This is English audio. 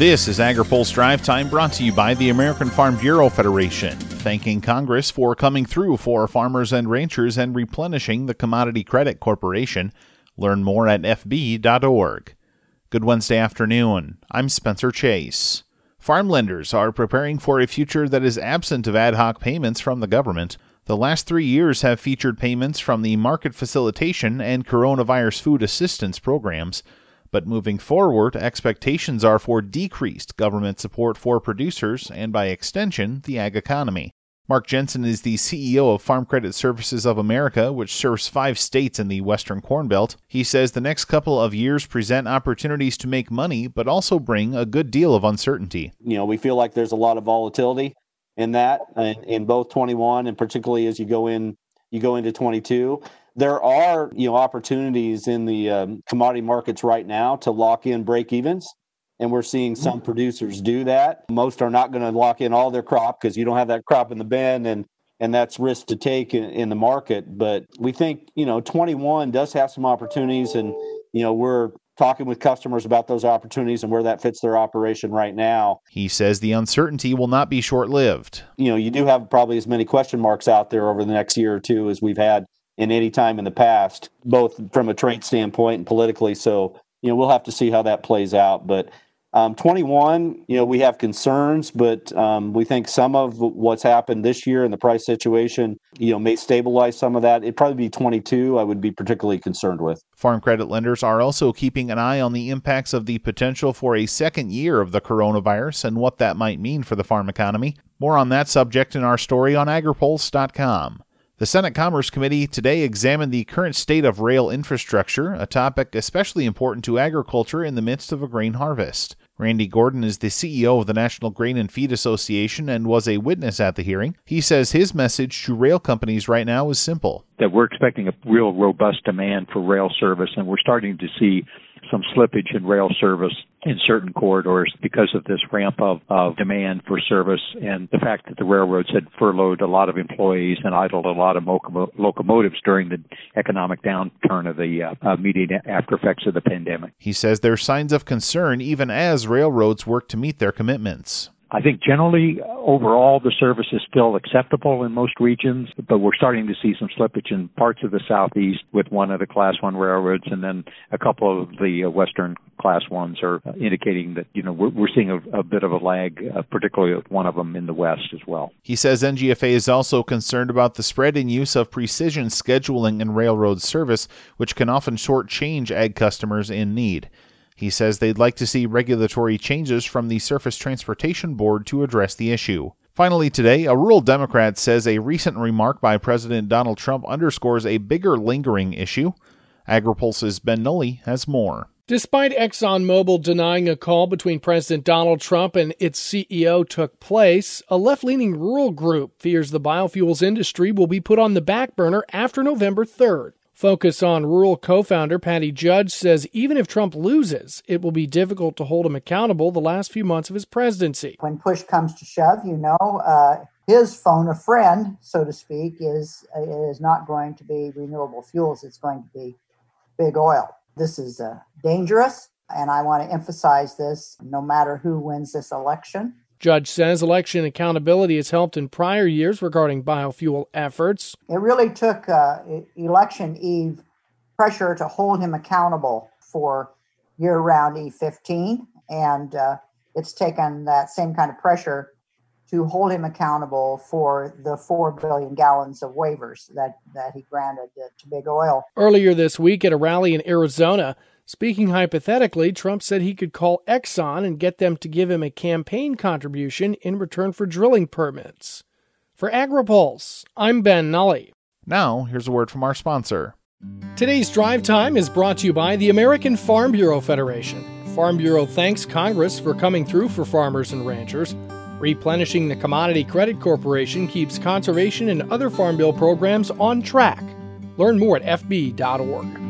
This is AgriPulse Drive Time brought to you by the American Farm Bureau Federation, thanking Congress for coming through for farmers and ranchers and replenishing the Commodity Credit Corporation. Learn more at FB.org. Good Wednesday afternoon. I'm Spencer Chase. Farm lenders are preparing for a future that is absent of ad hoc payments from the government. The last three years have featured payments from the Market Facilitation and Coronavirus Food Assistance programs. But moving forward, expectations are for decreased government support for producers and, by extension, the ag economy. Mark Jensen is the CEO of Farm Credit Services of America, which serves five states in the Western Corn Belt. He says the next couple of years present opportunities to make money, but also bring a good deal of uncertainty. You know, we feel like there's a lot of volatility in that, in, in both 21 and particularly as you go in, you go into 22 there are you know opportunities in the um, commodity markets right now to lock in break evens and we're seeing some mm-hmm. producers do that most are not going to lock in all their crop because you don't have that crop in the bin and and that's risk to take in, in the market but we think you know 21 does have some opportunities and you know we're talking with customers about those opportunities and where that fits their operation right now. He says the uncertainty will not be short lived. You know, you do have probably as many question marks out there over the next year or two as we've had in any time in the past, both from a trade standpoint and politically. So, you know, we'll have to see how that plays out. But um, 21, you know, we have concerns, but um, we think some of what's happened this year in the price situation, you know, may stabilize some of that. It'd probably be 22. I would be particularly concerned with. Farm credit lenders are also keeping an eye on the impacts of the potential for a second year of the coronavirus and what that might mean for the farm economy. More on that subject in our story on agripulse.com. The Senate Commerce Committee today examined the current state of rail infrastructure, a topic especially important to agriculture in the midst of a grain harvest. Randy Gordon is the CEO of the National Grain and Feed Association and was a witness at the hearing. He says his message to rail companies right now is simple that we're expecting a real robust demand for rail service, and we're starting to see some slippage in rail service in certain corridors because of this ramp up of demand for service and the fact that the railroads had furloughed a lot of employees and idled a lot of locomotives during the economic downturn of the uh, immediate after effects of the pandemic. He says there are signs of concern even as railroads work to meet their commitments. I think generally, overall, the service is still acceptable in most regions, but we're starting to see some slippage in parts of the southeast with one of the Class One railroads, and then a couple of the uh, Western Class Ones are indicating that you know we're, we're seeing a, a, bit of a lag, uh, particularly one of them in the west as well. He says NGFA is also concerned about the spread in use of precision scheduling in railroad service, which can often shortchange ag customers in need. He says they'd like to see regulatory changes from the Surface Transportation Board to address the issue. Finally, today, a rural Democrat says a recent remark by President Donald Trump underscores a bigger lingering issue. AgriPulse's Ben Nuelle has more. Despite ExxonMobil denying a call between President Donald Trump and its CEO took place, a left leaning rural group fears the biofuels industry will be put on the back burner after November 3rd. Focus on Rural co founder Patty Judge says even if Trump loses, it will be difficult to hold him accountable the last few months of his presidency. When push comes to shove, you know, uh, his phone a friend, so to speak, is, is not going to be renewable fuels, it's going to be big oil. This is uh, dangerous, and I want to emphasize this no matter who wins this election. Judge says election accountability has helped in prior years regarding biofuel efforts. It really took uh, election eve pressure to hold him accountable for year round E15, and uh, it's taken that same kind of pressure to hold him accountable for the 4 billion gallons of waivers that, that he granted to big oil. Earlier this week at a rally in Arizona, Speaking hypothetically, Trump said he could call Exxon and get them to give him a campaign contribution in return for drilling permits. For AgriPulse, I'm Ben Nuelle. Now, here's a word from our sponsor. Today's drive time is brought to you by the American Farm Bureau Federation. Farm Bureau thanks Congress for coming through for farmers and ranchers. Replenishing the Commodity Credit Corporation keeps conservation and other Farm Bill programs on track. Learn more at FB.org.